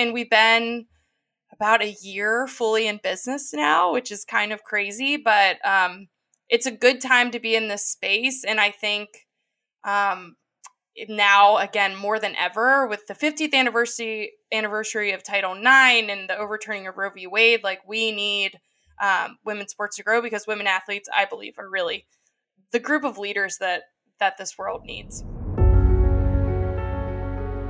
and we've been about a year fully in business now, which is kind of crazy, but um, it's a good time to be in this space. And I think um, now, again, more than ever, with the 50th anniversary anniversary of Title IX and the overturning of Roe v. Wade, like we need um, women's sports to grow because women athletes, I believe, are really the group of leaders that that this world needs.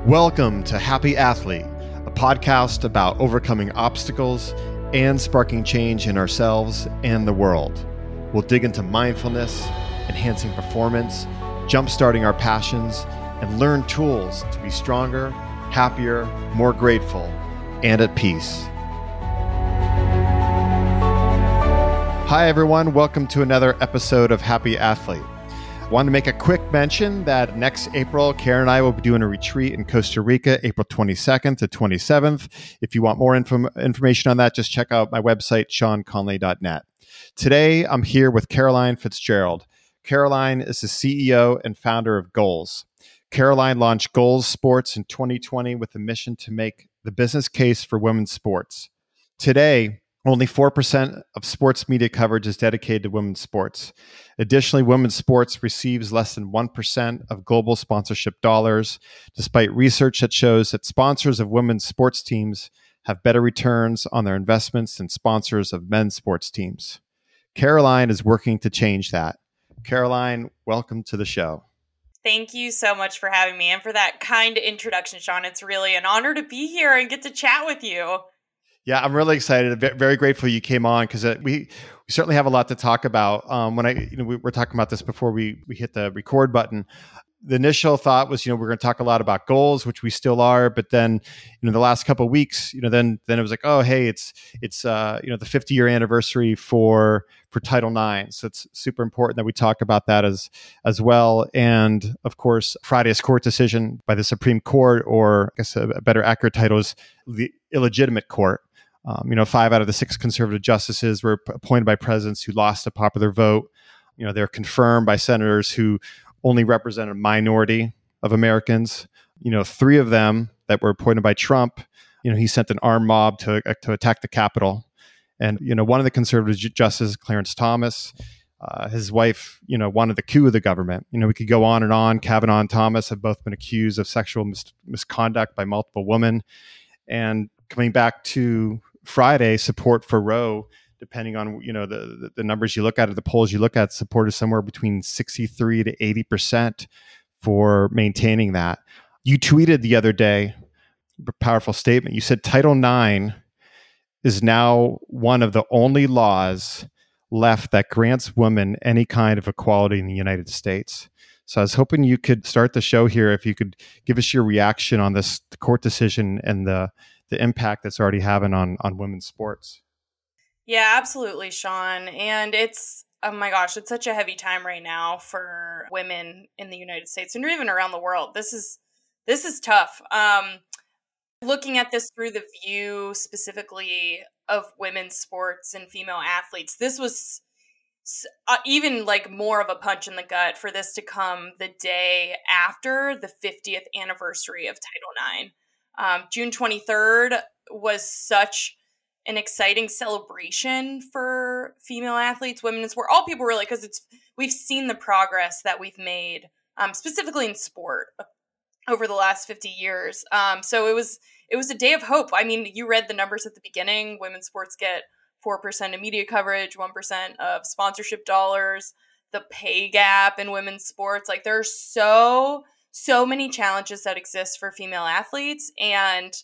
Welcome to Happy Athlete, a podcast about overcoming obstacles and sparking change in ourselves and the world. We'll dig into mindfulness, enhancing performance, jumpstarting our passions, and learn tools to be stronger, happier, more grateful, and at peace. Hi, everyone. Welcome to another episode of Happy Athlete. Want to make a quick mention that next April, Karen and I will be doing a retreat in Costa Rica, April 22nd to 27th. If you want more info- information on that, just check out my website, seanconley.net. Today, I'm here with Caroline Fitzgerald. Caroline is the CEO and founder of Goals. Caroline launched Goals Sports in 2020 with a mission to make the business case for women's sports. Today, only 4% of sports media coverage is dedicated to women's sports. Additionally, women's sports receives less than 1% of global sponsorship dollars, despite research that shows that sponsors of women's sports teams have better returns on their investments than sponsors of men's sports teams. Caroline is working to change that. Caroline, welcome to the show. Thank you so much for having me and for that kind introduction, Sean. It's really an honor to be here and get to chat with you. Yeah, I'm really excited. Very grateful you came on because uh, we we certainly have a lot to talk about. Um, when I you know we were talking about this before we we hit the record button. The initial thought was, you know, we're going to talk a lot about goals, which we still are, but then, you know, the last couple of weeks, you know, then then it was like, oh, hey, it's it's uh, you know the 50 year anniversary for for Title IX, so it's super important that we talk about that as as well. And of course, Friday's court decision by the Supreme Court, or I guess a better accurate title is the illegitimate court, um, you know, five out of the six conservative justices were appointed by presidents who lost a popular vote. You know, they're confirmed by senators who only represent a minority of Americans. You know, three of them that were appointed by Trump, you know, he sent an armed mob to, uh, to attack the Capitol. And, you know, one of the conservative justices, Clarence Thomas, uh, his wife, you know, wanted the coup of the government. You know, we could go on and on. Kavanaugh and Thomas have both been accused of sexual mis- misconduct by multiple women. And coming back to Friday, support for Roe, depending on you know the the numbers you look at, or the polls you look at, support is somewhere between sixty three to eighty percent for maintaining that. You tweeted the other day, a powerful statement. You said Title IX is now one of the only laws left that grants women any kind of equality in the United States. So I was hoping you could start the show here. If you could give us your reaction on this court decision and the the impact that's already having on on women's sports. Yeah, absolutely, Sean. And it's oh my gosh, it's such a heavy time right now for women in the United States and even around the world. This is this is tough. Um, looking at this through the view specifically of women's sports and female athletes, this was uh, even like more of a punch in the gut for this to come the day after the 50th anniversary of Title IX. Um, June 23rd was such an exciting celebration for female athletes, women in sport, all people really, because it's we've seen the progress that we've made, um, specifically in sport, over the last 50 years. Um, so it was it was a day of hope. I mean, you read the numbers at the beginning. Women's sports get four percent of media coverage, one percent of sponsorship dollars. The pay gap in women's sports, like there's so so many challenges that exist for female athletes and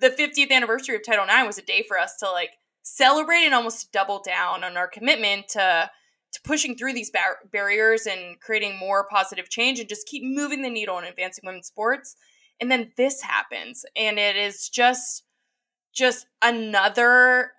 the 50th anniversary of title ix was a day for us to like celebrate and almost double down on our commitment to to pushing through these bar- barriers and creating more positive change and just keep moving the needle in advancing women's sports and then this happens and it is just just another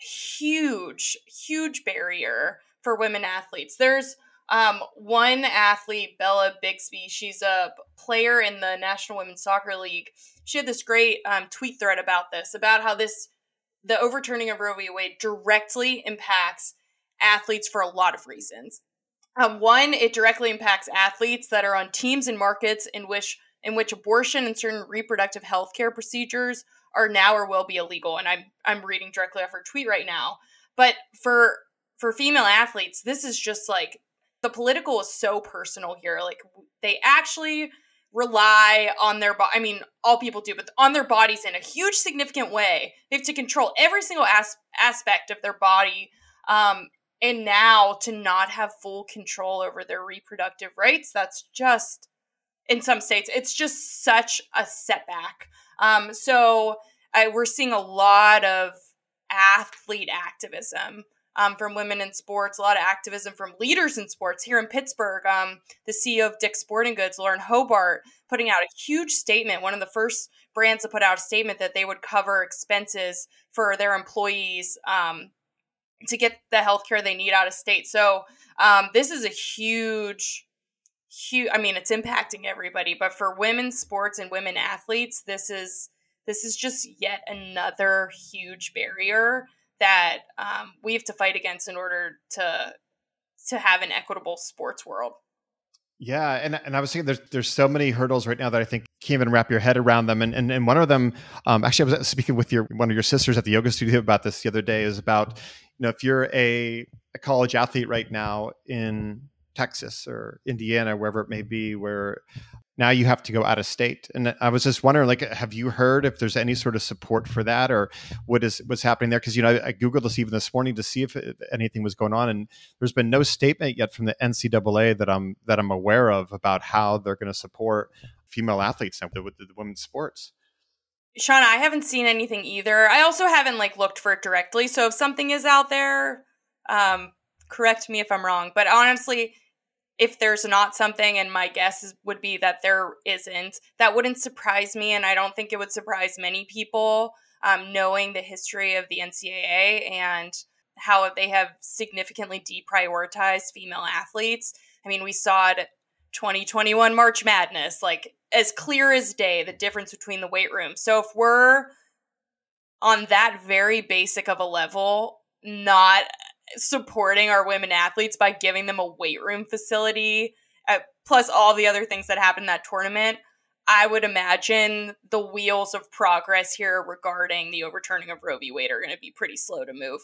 huge huge barrier for women athletes there's um, one athlete, Bella Bixby, she's a player in the National Women's Soccer League. She had this great um, tweet thread about this, about how this the overturning of Roe v. Wade directly impacts athletes for a lot of reasons. Um, one, it directly impacts athletes that are on teams and markets in which in which abortion and certain reproductive health care procedures are now or will be illegal. And I'm I'm reading directly off her tweet right now. But for for female athletes, this is just like the political is so personal here. Like they actually rely on their body. I mean, all people do, but on their bodies in a huge, significant way. They have to control every single as- aspect of their body. Um, and now to not have full control over their reproductive rights, that's just, in some states, it's just such a setback. Um, so I, we're seeing a lot of athlete activism um, from women in sports, a lot of activism from leaders in sports here in Pittsburgh. Um, the CEO of Dick's Sporting Goods, Lauren Hobart, putting out a huge statement, one of the first brands to put out a statement that they would cover expenses for their employees um, to get the health care they need out of state. So um, this is a huge, huge. I mean, it's impacting everybody, but for women's sports and women athletes, this is this is just yet another huge barrier that um, we have to fight against in order to to have an equitable sports world. Yeah, and and I was thinking there's there's so many hurdles right now that I think can't even wrap your head around them. And and, and one of them, um, actually, I was speaking with your one of your sisters at the yoga studio about this the other day. Is about you know if you're a, a college athlete right now in Texas or Indiana, wherever it may be, where now you have to go out of state. And I was just wondering, like, have you heard if there's any sort of support for that, or what is what's happening there? Because you know, I, I, googled this even this morning to see if it, anything was going on, and there's been no statement yet from the NCAA that I'm that I'm aware of about how they're going to support female athletes with the, with the women's sports. Sean, I haven't seen anything either. I also haven't like looked for it directly. So if something is out there, um, correct me if I'm wrong. But honestly, if there's not something, and my guess is, would be that there isn't, that wouldn't surprise me. And I don't think it would surprise many people um, knowing the history of the NCAA and how they have significantly deprioritized female athletes. I mean, we saw it 2021 March Madness, like as clear as day, the difference between the weight room. So if we're on that very basic of a level, not supporting our women athletes by giving them a weight room facility, uh, plus all the other things that happened in that tournament, I would imagine the wheels of progress here regarding the overturning of Roe v. Wade are going to be pretty slow to move.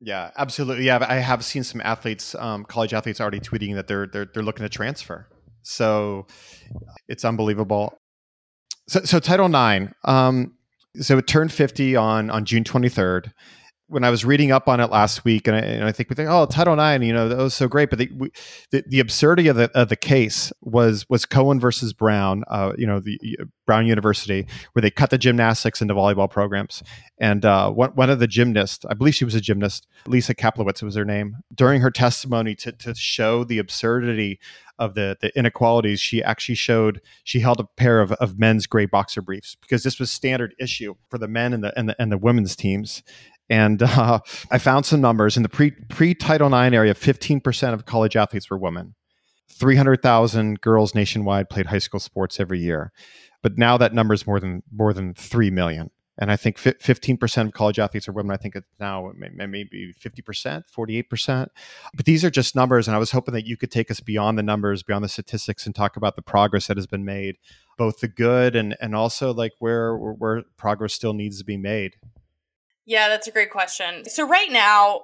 Yeah, absolutely. Yeah, I have seen some athletes, um, college athletes, already tweeting that they're they're they're looking to transfer. So it's unbelievable. So, so Title IX. Um, so it turned 50 on on June 23rd when I was reading up on it last week, and I, and I think we think, oh, Title IX, you know, that was so great. But the, we, the, the, absurdity of the, of the case was was Cohen versus Brown, uh, you know, the Brown University, where they cut the gymnastics into volleyball programs. And uh, one, one of the gymnasts, I believe she was a gymnast, Lisa Kaplowitz was her name, during her testimony to, to show the absurdity of the, the inequalities, she actually showed she held a pair of, of men's gray boxer briefs because this was standard issue for the men and the and the, and the women's teams. And uh, I found some numbers in the pre pre Title IX area. Fifteen percent of college athletes were women. Three hundred thousand girls nationwide played high school sports every year, but now that number is more than more than three million. And I think fifteen percent of college athletes are women. I think it's now maybe fifty percent, forty eight percent. But these are just numbers, and I was hoping that you could take us beyond the numbers, beyond the statistics, and talk about the progress that has been made, both the good and and also like where where progress still needs to be made. Yeah, that's a great question. So, right now,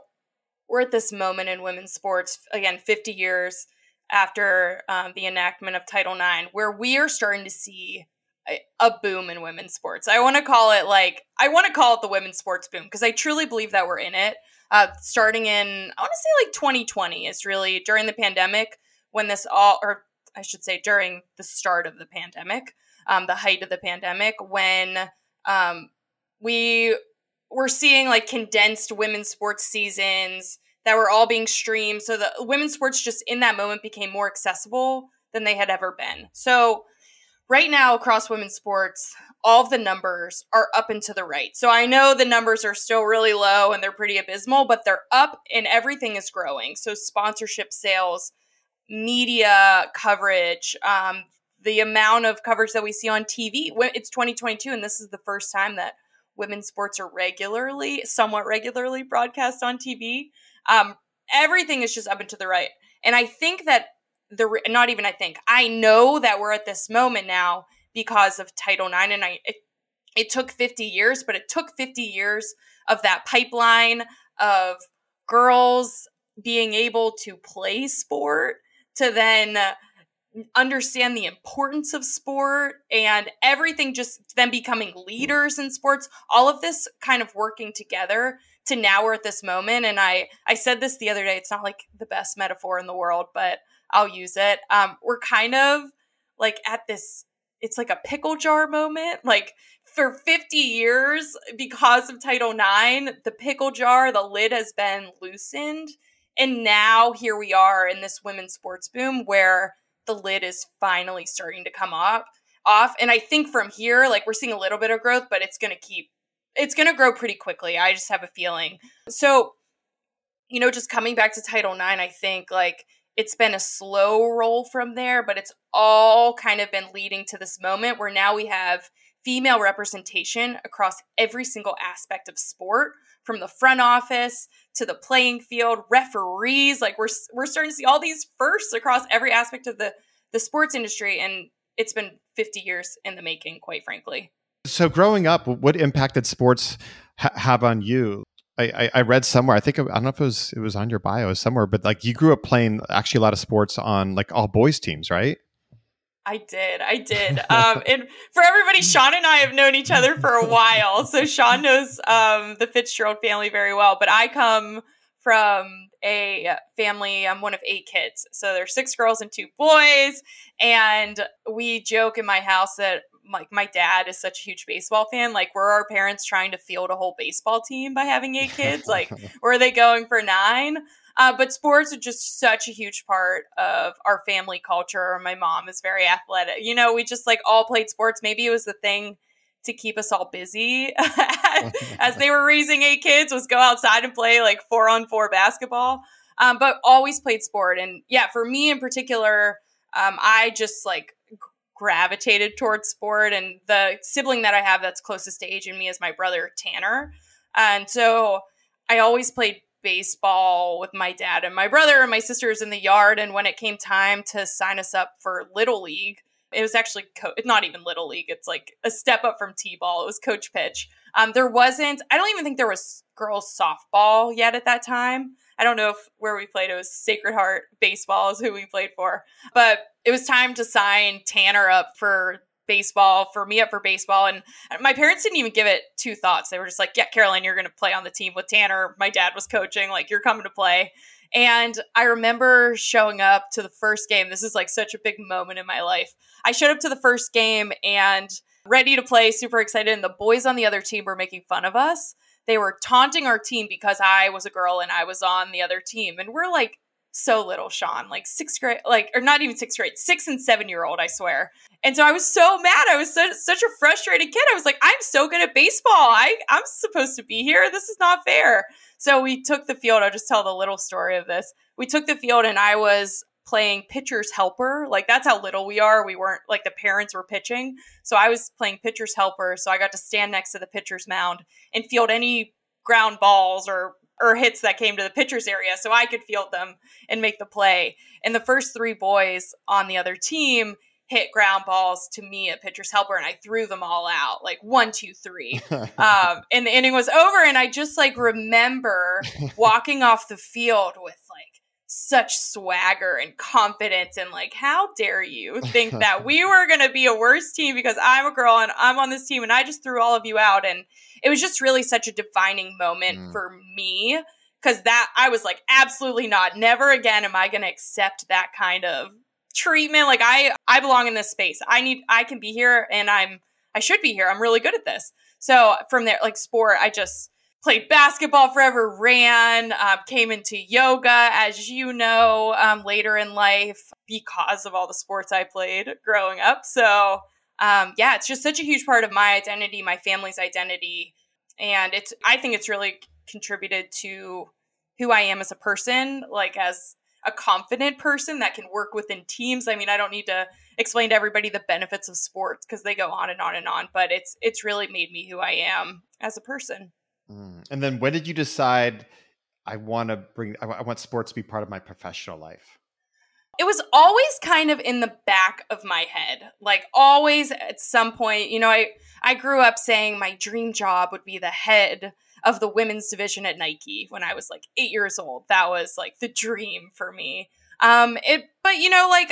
we're at this moment in women's sports, again, 50 years after um, the enactment of Title IX, where we are starting to see a, boom in women's sports. I want to call it like, I want to call it the women's sports boom because I truly believe that we're in it. Uh, starting in, I want to say like 2020 is really during the pandemic when this all, or I should say during the start of the pandemic, um, the height of the pandemic, when um, we we're seeing like condensed women's sports seasons that were all being streamed. So the women's sports just in that moment became more accessible than they had ever been. So right now across women's sports, all of the numbers are up and to the right. So I know the numbers are still really low and they're pretty abysmal, but they're up and everything is growing. So sponsorship sales, media coverage, um, the amount of coverage that we see on TV. It's 2022, and this is the first time that women's sports are regularly, somewhat regularly broadcast on TV. Um, everything is just up and to the right. And I think that the not even I think I know that we're at this moment now because of Title IX. And I, it, it took 50 years, but it took 50 years of that pipeline of girls being able to play sport to then understand the importance of sport and everything just them becoming leaders in sports all of this kind of working together to now we're at this moment. And i i said this the other day it's not like the best metaphor in the world but i'll use it. Um we're kind of like at this it's like a pickle jar moment. Like for 50 years because of title ix the pickle jar the lid has been loosened. And now here we are in this women's sports boom where the lid is finally starting to come off off. And i think from here like we're seeing a little bit of growth but it's going to keep it's going to grow pretty quickly. I just have a feeling. So you know just coming back to title ix i think like it's been a slow roll from there but it's all kind of been leading to this moment where now we have female representation across every single aspect of sport from the front office to the playing field, referees. Like we're we're starting to see all these firsts across every aspect of the the sports industry, and it's been 50 years in the making, quite frankly. So, growing up, what impact did sports ha- have on you? I, I, read somewhere. I think I don't know if it was it was on your bio somewhere, but like you grew up playing actually a lot of sports on like all boys teams, right? I did. I did. Um, and for everybody, Sean and I have known each other for a while. So Sean knows um, the Fitzgerald family very well. But I come from a family, I'm one of eight kids. So there's six girls and two boys. And we joke in my house that like my dad is such a huge baseball fan. Like, were our parents trying to field a whole baseball team by having eight kids? Like, were they going for nine? Uh, but sports are just such a huge part of our family culture. My mom is very athletic. You know, we just like all played sports. Maybe it was the thing to keep us all busy as they were raising eight kids was go outside and play like four on four basketball. Um, but always played sport. And yeah, for me in particular, um, I just like gravitated towards sport. And the sibling that I have that's closest to age in me is my brother Tanner. And so I always played baseball with my dad and my brother and my sisters in the yard. And when it came time to sign us up for Little League, it was actually co- not even Little League. It's like a step up from T-ball. It was coach pitch. Um, there wasn't. I don't even think there was girls softball yet at that time. I don't know if where we played it was Sacred Heart Baseball is who we played for, but it was time to sign Tanner up for baseball for me up for baseball and my parents didn't even give it two thoughts. They were just like yeah caroline you're going to play on the team with tanner. My dad was coaching like you're coming to play. And i remember showing up to the first game. This is like such a big moment in my life. I showed up to the first game and ready to play super excited and the boys on the other team were making fun of us. They were taunting our team because i was a girl and i was on the other team. And we're like so little Sean, like sixth grade, like, or not even sixth grade, six and seven year old, I swear. And so I was so mad. I was so, such a frustrated kid. I was like, I'm so good at baseball. I, I'm supposed to be here. This is not fair. So we took the field. I'll just tell the little story of this. We took the field and I was playing pitcher's helper. Like that's how little we are. We weren't like the parents were pitching. So I was playing pitcher's helper. So I got to stand next to the pitcher's mound and field any ground balls or or hits that came to the pitcher's area so I could field them and make the play. And the first three boys on the other team hit ground balls to me at pitcher's helper and I threw them all out like one, two, three. um, and the inning was over. And I just like remember walking off the field with such swagger and confidence and like, how dare you think that we were going to be a worse team because I'm a girl and I'm on this team and I just threw all of you out. And it was just really such a defining moment mm. for me because that I was like, absolutely not. Never again am I going to accept that kind of treatment. Like I, I belong in this space. I need, I can be here and I'm, I should be here. I'm really good at this. So from there, like sport, I just played basketball forever, ran, uh, came into yoga, as you know, um, later in life because of all the sports I played growing up. So um, yeah, it's just such a huge part of my identity, my family's identity. And it's, I think it's really contributed to who I am as a person, like as a confident person that can work within teams. I mean, I don't need to explain to everybody the benefits of sports because they go on and on and on, but it's, it's really made me who I am as a person. Mm. And then when did you decide I want to bring, I want sports to be part of my professional life? it was always kind of in the back of my head. Like always at some point, you know, I I grew up saying my dream job would be the head of the women's division at Nike when I was like 8 years old. That was like the dream for me. Um it but you know like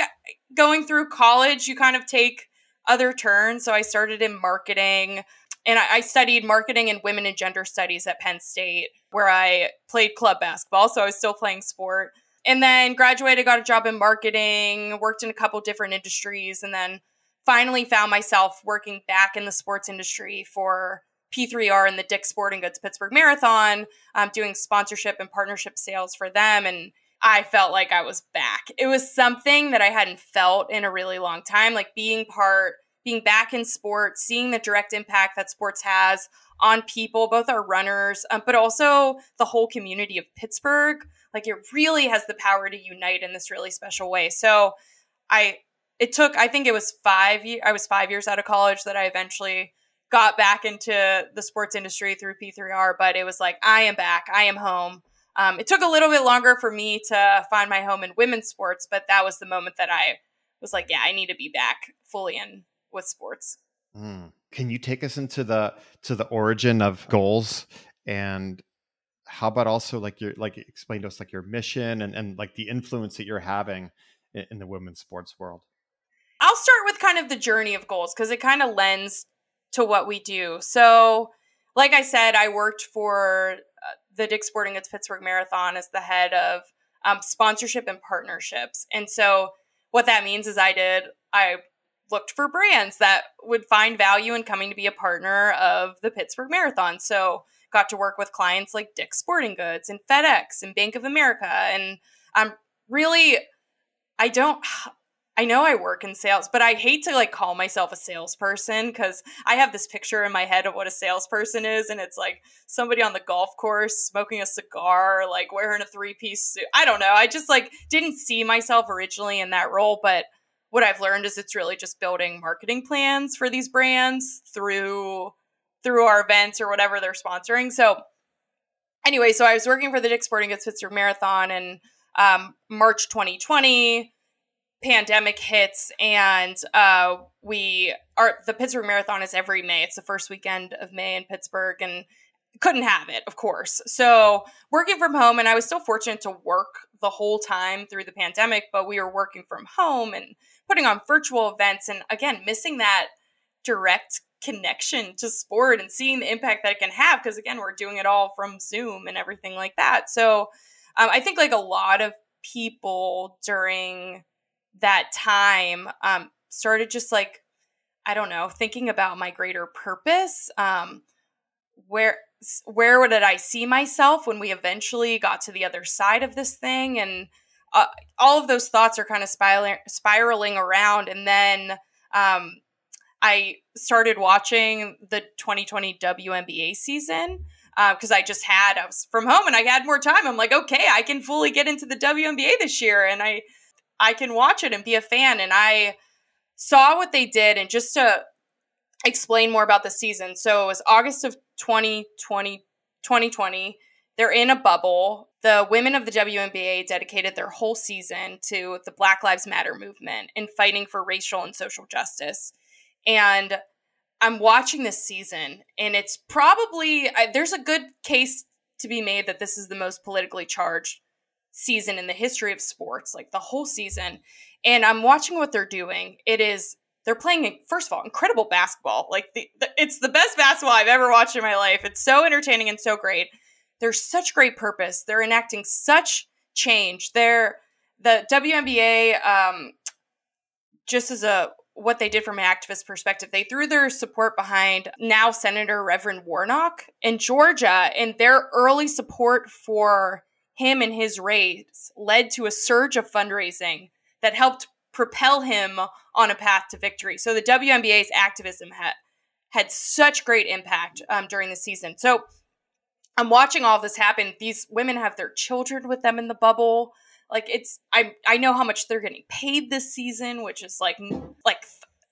going through college you kind of take other turns. So I started in marketing and I, I studied marketing and women and gender studies at Penn State where I played club basketball, so I was still playing sport and then graduated, got a job in marketing, worked in a couple different industries, and then finally found myself working back in the sports industry for P3R and the Dick's Sporting Goods Pittsburgh Marathon, um, doing sponsorship and partnership sales for them. And I felt like I was back. It was something that I hadn't felt in a really long time, like being part, being back in sports, seeing the direct impact that sports has on people, both our runners, um, but also the whole community of Pittsburgh. Like it really has the power to unite in this really special way. So I, it took, I think it was five I was five years out of college that I eventually got back into the sports industry through P3R, but it was like, I am back, I am home. Um, it took a little bit longer for me to find my home in women's sports, but that was the moment that I was like, yeah, I need to be back fully in with sports. Mm. Can you take us into the to the origin of goals and how about also like your like explain to us like your mission and, and like the influence that you're having in, in the women's sports world? I'll start with kind of the journey of goals because it kind of lends to what we do. So, like I said, I worked for uh, the Dick's Sporting Goods Pittsburgh Marathon as the head of um, sponsorship and partnerships. And so, what that means is I did I looked for brands that would find value in coming to be a partner of the Pittsburgh Marathon. So got to work with clients like Dick's Sporting Goods and FedEx and Bank of America. And I'm really, I don't, I know I work in sales, but I hate to like call myself a salesperson because I have this picture in my head of what a salesperson is. And it's like somebody on the golf course smoking a cigar, like wearing a three piece suit. I don't know. I just like didn't see myself originally in that role, but what I've learned is it's really just building marketing plans for these brands through through our events or whatever they're sponsoring. So anyway, so I was working for the Dick's Sporting Goods Pittsburgh Marathon in um, March 2020. Pandemic hits, and uh, we are the Pittsburgh Marathon is every May. It's the first weekend of May in Pittsburgh, and couldn't have it, of course. So working from home, and I was still fortunate to work the whole time through the pandemic, but we were working from home and putting on virtual events and again missing that direct connection to sport and seeing the impact that it can have because again we're doing it all from zoom and everything like that. So um, i think like a lot of people during that time um, started just like i don't know thinking about my greater purpose um, where where did i see myself when we eventually got to the other side of this thing? And uh, all of those thoughts are kind of spiraling, spiraling around. And then um, I started watching the 2020 WNBA season because uh, I just had I was from home and I had more time. I'm like, okay, I can fully get into the WNBA this year, and I I can watch it and be a fan. And I saw what they did, and just to explain more about the season. So it was August of 2020, 2020. They're in a bubble. The women of the WNBA dedicated their whole season to the Black Lives Matter movement and fighting for racial and social justice. And I'm watching this season, and it's probably, I, there's a good case to be made that this is the most politically charged season in the history of sports, like the whole season. And I'm watching what they're doing. It is they're playing first of all incredible basketball like the, the, it's the best basketball i've ever watched in my life it's so entertaining and so great there's such great purpose. They're enacting such change. They're the WNBA, um, just as a what they did from an activist perspective, they threw their support behind now Senator Reverend Warnock in Georgia, and their early support for him and his race led to a surge of fundraising that helped propel him on a path to victory. So the WNBA's activism had had such great impact um, during the season. So I'm watching all this happen. These women have their children with them in the bubble. Like it's I I know how much they're getting paid this season, which is like like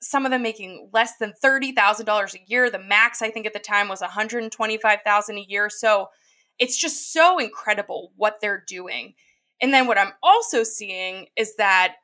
some of them making less than thirty thousand dollars a year. The max I think at the time was one hundred twenty five thousand a year. So it's just so incredible what they're doing. And then what I'm also seeing is that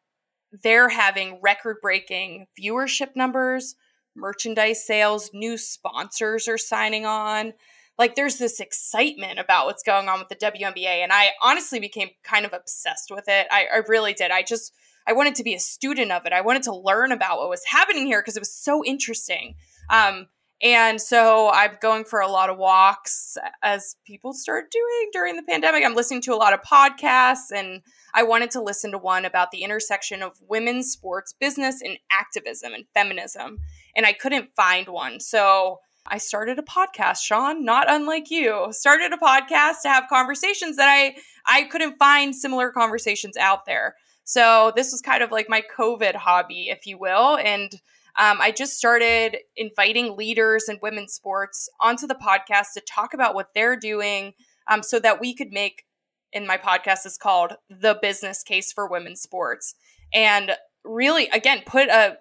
they're having record breaking viewership numbers, merchandise sales, new sponsors are signing on. Like there's this excitement about what's going on with the WNBA. And I honestly became kind of obsessed with it. I, I really did. I just, I wanted to be a student of it. I wanted to learn about what was happening here because it was so interesting. Um, and so I'm going for a lot of walks as people start doing during the pandemic. I'm listening to a lot of podcasts and I wanted to listen to one about the intersection of women's sports business and activism and feminism. And I couldn't find one. So I started a podcast, Sean, not unlike you. Started a podcast to have conversations that I I couldn't find similar conversations out there. So this was kind of like my COVID hobby, if you will. And um, I just started inviting leaders in women's sports onto the podcast to talk about what they're doing um, so that we could make, in my podcast, is called The Business Case for Women's Sports. And really, again, put a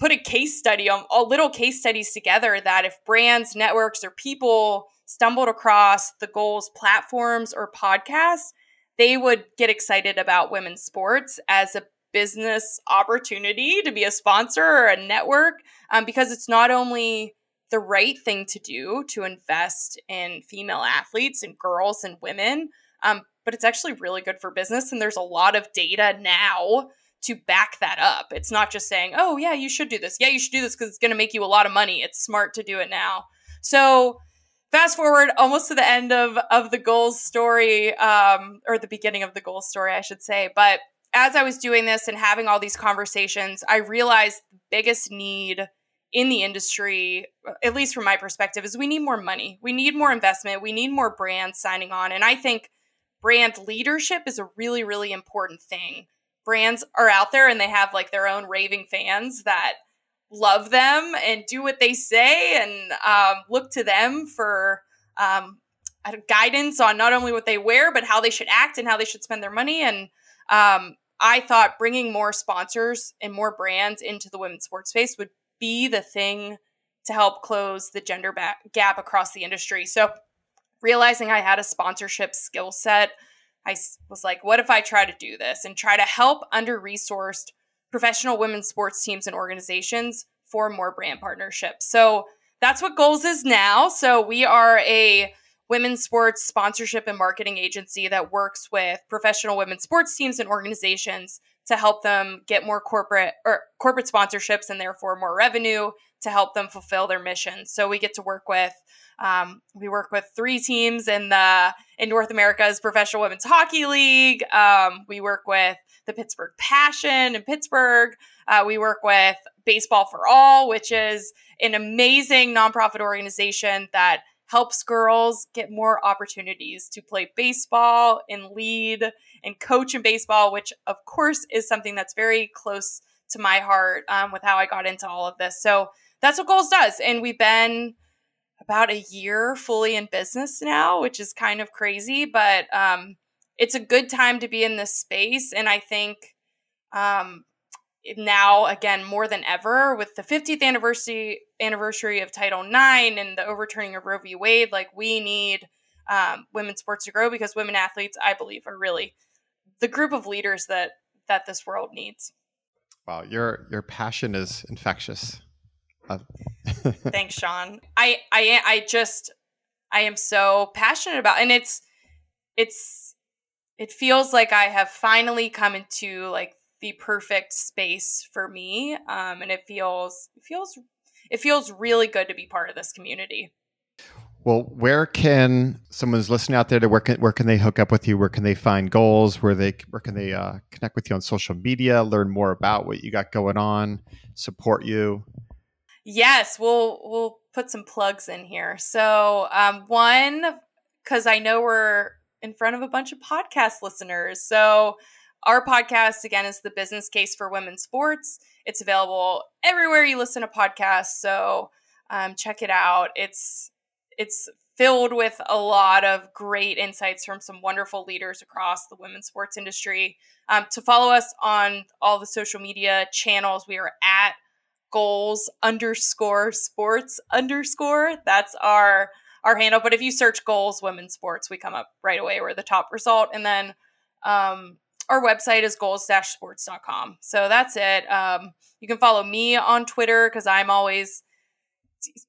put a case study on all little case studies together that if brands, networks, or people stumbled across the goals platforms or podcasts, they would get excited about women's sports as a business opportunity to be a sponsor or a network um, because it's not only the right thing to do to invest in female athletes and girls and women, um, but it's actually really good for business. And there's a lot of data now to back that up. It's not just saying, oh, yeah, you should do this. Yeah, you should do this because it's going to make you a lot of money. It's smart to do it now. So, fast forward almost to the end of, of the goals story, um, or the beginning of the goals story, I should say. But as I was doing this and having all these conversations, I realized the biggest need in the industry, at least from my perspective, is we need more money. We need more investment. We need more brands signing on. And I think brand leadership is a really, really important thing. Brands are out there and they have like their own raving fans that love them and do what they say and um, look to them for um, guidance on not only what they wear, but how they should act and how they should spend their money. And um, I thought bringing more sponsors and more brands into the women's sports space would be the thing to help close the gender ba- gap across the industry. So, realizing I had a sponsorship skill set, I was like, what if I try to do this and try to help under resourced professional women's sports teams and organizations for more brand partnerships? So, that's what Goals is now. So, we are a women's sports sponsorship and marketing agency that works with professional women's sports teams and organizations to help them get more corporate or corporate sponsorships and therefore more revenue to help them fulfill their mission. So we get to work with um, we work with three teams in the in North America's Professional Women's Hockey League. Um, we work with the Pittsburgh Passion in Pittsburgh. Uh, we work with Baseball for All, which is an amazing nonprofit organization that helps girls get more opportunities to play baseball and lead and coach in baseball, which of course is something that's very close to my heart um, with how I got into all of this. So that's what Goals does. And we've been about a year fully in business now, which is kind of crazy, but um, it's a good time to be in this space. And I think um, now again more than ever with the 50th anniversary anniversary of Title IX and the overturning of Roe v. Wade, like we need um, women's sports to grow because women athletes, I believe, are really the group of leaders that that this world needs. Wow, your your passion is infectious. Uh- Thanks, Sean. I I I just I am so passionate about, and it's it's it feels like I have finally come into like the perfect space for me um, and it feels it feels it feels really good to be part of this community. Well where can someone's listening out there to where can, where can they hook up with you? Where can they find goals? Where they where can they uh, connect with you on social media? Learn more about what you got going on? Support you? Yes we'll we'll put some plugs in here. So um, one because i know we're in front of a bunch of podcast listeners so our podcast, again, is the business case for women's sports. It's available everywhere you listen to podcasts. So um, check it out. It's it's filled with a lot of great insights from some wonderful leaders across the women's sports industry. Um, to follow us on all the social media channels, we are at goals underscore sports underscore. That's our our handle. But if you search goals women's sports, we come up right away. We're the top result. And then um, our website is goals-sports.com. So that's it. Um, you can follow me on Twitter because I'm always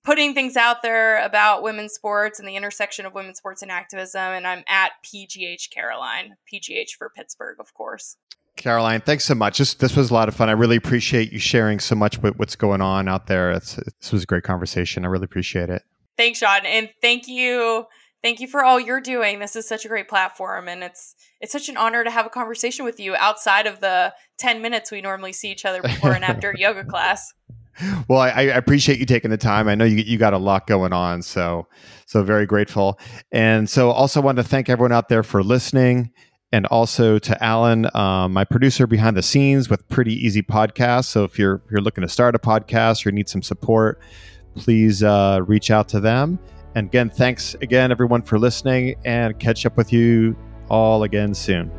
putting things out there about women's sports and the intersection of women's sports and activism. And I'm at PGH Caroline, PGH for Pittsburgh, of course. Caroline, thanks so much. This this was a lot of fun. I really appreciate you sharing so much with what's going on out there. It's, this was a great conversation. I really appreciate it. Thanks, Sean, and thank you, thank you for all you're doing. This is such a great platform, and it's it's such an honor to have a conversation with you outside of the ten minutes we normally see each other before and after yoga class well, I, I, appreciate you taking the time. I know you you got a lot going on, so so very grateful. And so also want to thank everyone out there for listening, and also to Alan, um, my producer behind the scenes with Pretty Easy Podcast. So if you're you're looking to start a podcast or need some support, please uh, reach out to them. And again, thanks again everyone for listening, and catch up with you all again soon.